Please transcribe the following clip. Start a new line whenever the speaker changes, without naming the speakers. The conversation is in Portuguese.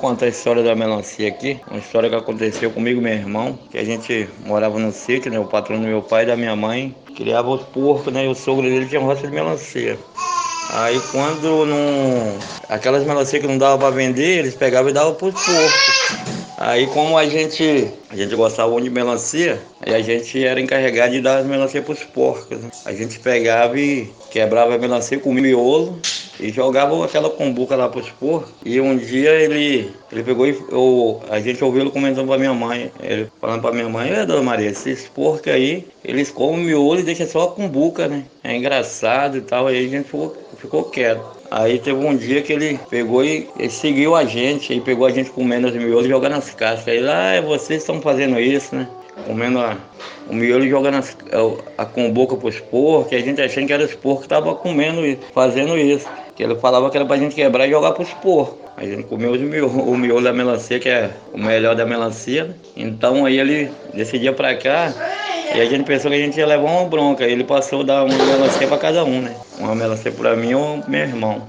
Conta a história da melancia aqui, uma história que aconteceu comigo e meu irmão, que a gente morava no sítio, né? O patrão do meu pai e da minha mãe criava os porcos, né? E o sogro dele tinha roça de melancia. Aí quando não. Aquelas melancias que não dava para vender, eles pegavam e davam pros porcos. Aí como a gente, a gente gostava de melancia, aí a gente era encarregado de dar as melancias para os porcos. Né? A gente pegava e quebrava a melancia com miolo e jogava aquela combuca lá para os porcos. E um dia ele, ele pegou e eu, a gente ouviu ele comentando para minha mãe, ele falando para minha mãe, é dona Maria, esses porcos aí, eles comem miolo e deixam só a combuca, né? É engraçado e tal, aí a gente ficou, ficou quieto. Aí teve um dia que ele pegou e ele seguiu a gente, aí pegou a gente comendo os miolos e jogando nas cascas. Aí lá, ah, vocês estão fazendo isso, né? Comendo a, o miolo e jogando as, a, a comboca pros porcos, a gente achando que era os porcos que estavam comendo e fazendo isso. Que ele falava que era pra gente quebrar e jogar pros porcos. A gente comeu os miolo, o miolo da melancia, que é o melhor da melancia. Né? Então aí ele, desse dia pra cá, e a gente pensou que a gente ia levar uma bronca. Ele passou a dar uma melancia para cada um, né? Uma melancia para mim ou meu irmão.